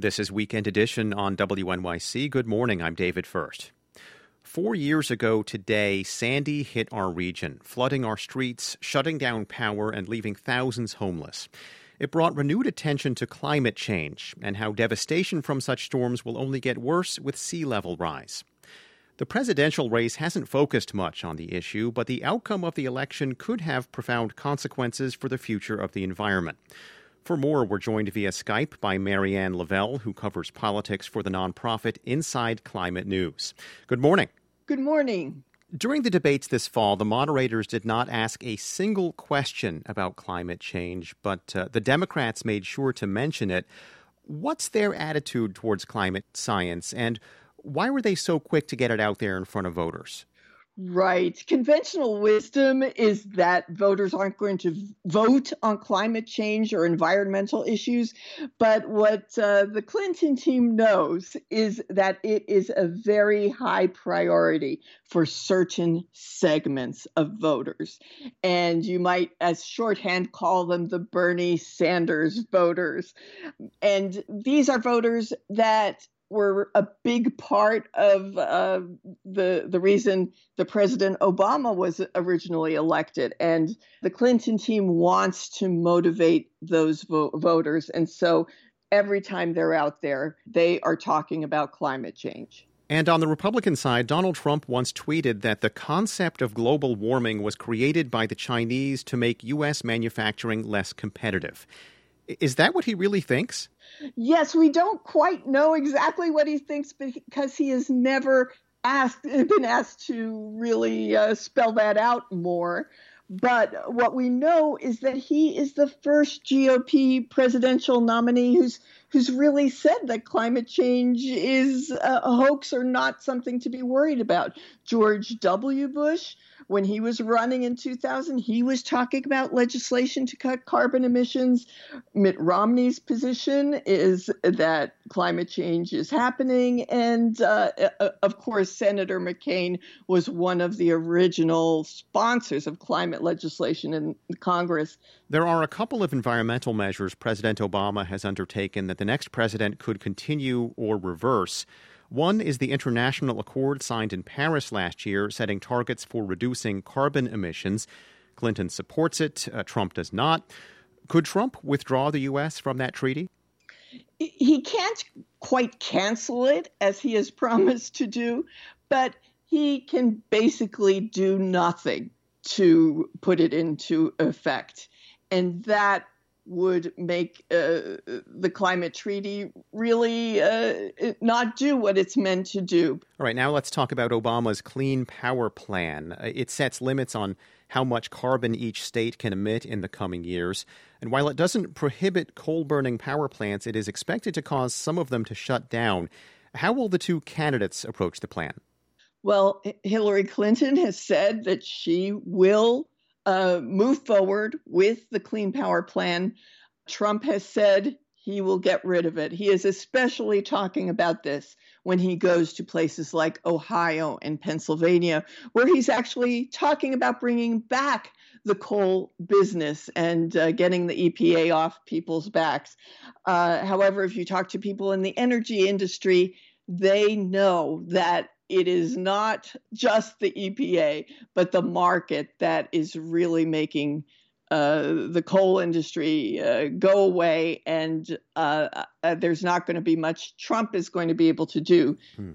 This is Weekend Edition on WNYC. Good morning. I'm David Furst. Four years ago today, Sandy hit our region, flooding our streets, shutting down power, and leaving thousands homeless. It brought renewed attention to climate change and how devastation from such storms will only get worse with sea level rise. The presidential race hasn't focused much on the issue, but the outcome of the election could have profound consequences for the future of the environment. For more, we're joined via Skype by Marianne Lavelle, who covers politics for the nonprofit Inside Climate News. Good morning. Good morning. During the debates this fall, the moderators did not ask a single question about climate change, but uh, the Democrats made sure to mention it. What's their attitude towards climate science, and why were they so quick to get it out there in front of voters? Right. Conventional wisdom is that voters aren't going to vote on climate change or environmental issues. But what uh, the Clinton team knows is that it is a very high priority for certain segments of voters. And you might, as shorthand, call them the Bernie Sanders voters. And these are voters that were a big part of uh, the the reason the President Obama was originally elected, and the Clinton team wants to motivate those vo- voters, and so every time they're out there, they are talking about climate change. And on the Republican side, Donald Trump once tweeted that the concept of global warming was created by the Chinese to make U.S. manufacturing less competitive. Is that what he really thinks? Yes, we don't quite know exactly what he thinks because he has never asked been asked to really uh, spell that out more. But what we know is that he is the first GOP presidential nominee who's who's really said that climate change is a hoax or not something to be worried about. George W. Bush when he was running in 2000, he was talking about legislation to cut carbon emissions. Mitt Romney's position is that climate change is happening. And uh, uh, of course, Senator McCain was one of the original sponsors of climate legislation in Congress. There are a couple of environmental measures President Obama has undertaken that the next president could continue or reverse. One is the international accord signed in Paris last year, setting targets for reducing carbon emissions. Clinton supports it, uh, Trump does not. Could Trump withdraw the U.S. from that treaty? He can't quite cancel it as he has promised to do, but he can basically do nothing to put it into effect. And that would make uh, the climate treaty really uh, not do what it's meant to do. All right, now let's talk about Obama's Clean Power Plan. Uh, it sets limits on how much carbon each state can emit in the coming years. And while it doesn't prohibit coal burning power plants, it is expected to cause some of them to shut down. How will the two candidates approach the plan? Well, Hillary Clinton has said that she will uh, move forward with the Clean Power Plan. Trump has said he will get rid of it. He is especially talking about this when he goes to places like Ohio and Pennsylvania, where he's actually talking about bringing back the coal business and uh, getting the EPA off people's backs. Uh, however, if you talk to people in the energy industry, they know that it is not just the EPA, but the market that is really making uh, the coal industry uh, go away, and uh, uh there's not going to be much Trump is going to be able to do. Hmm.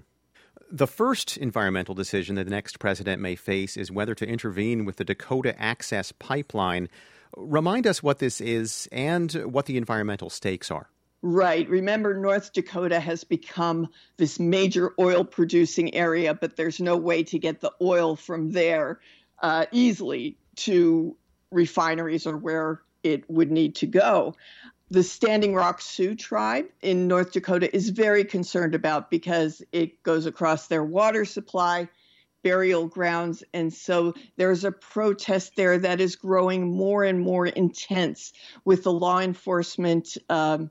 The first environmental decision that the next president may face is whether to intervene with the Dakota Access Pipeline. Remind us what this is and what the environmental stakes are. Right. Remember, North Dakota has become this major oil producing area, but there's no way to get the oil from there uh, easily to refineries or where it would need to go. The Standing Rock Sioux tribe in North Dakota is very concerned about because it goes across their water supply, burial grounds, and so there's a protest there that is growing more and more intense with the law enforcement. Um,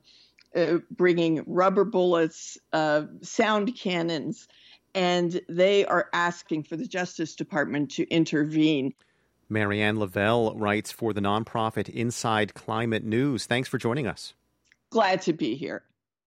uh, bringing rubber bullets, uh, sound cannons, and they are asking for the Justice Department to intervene. Marianne Lavelle writes for the nonprofit Inside Climate News. Thanks for joining us. Glad to be here.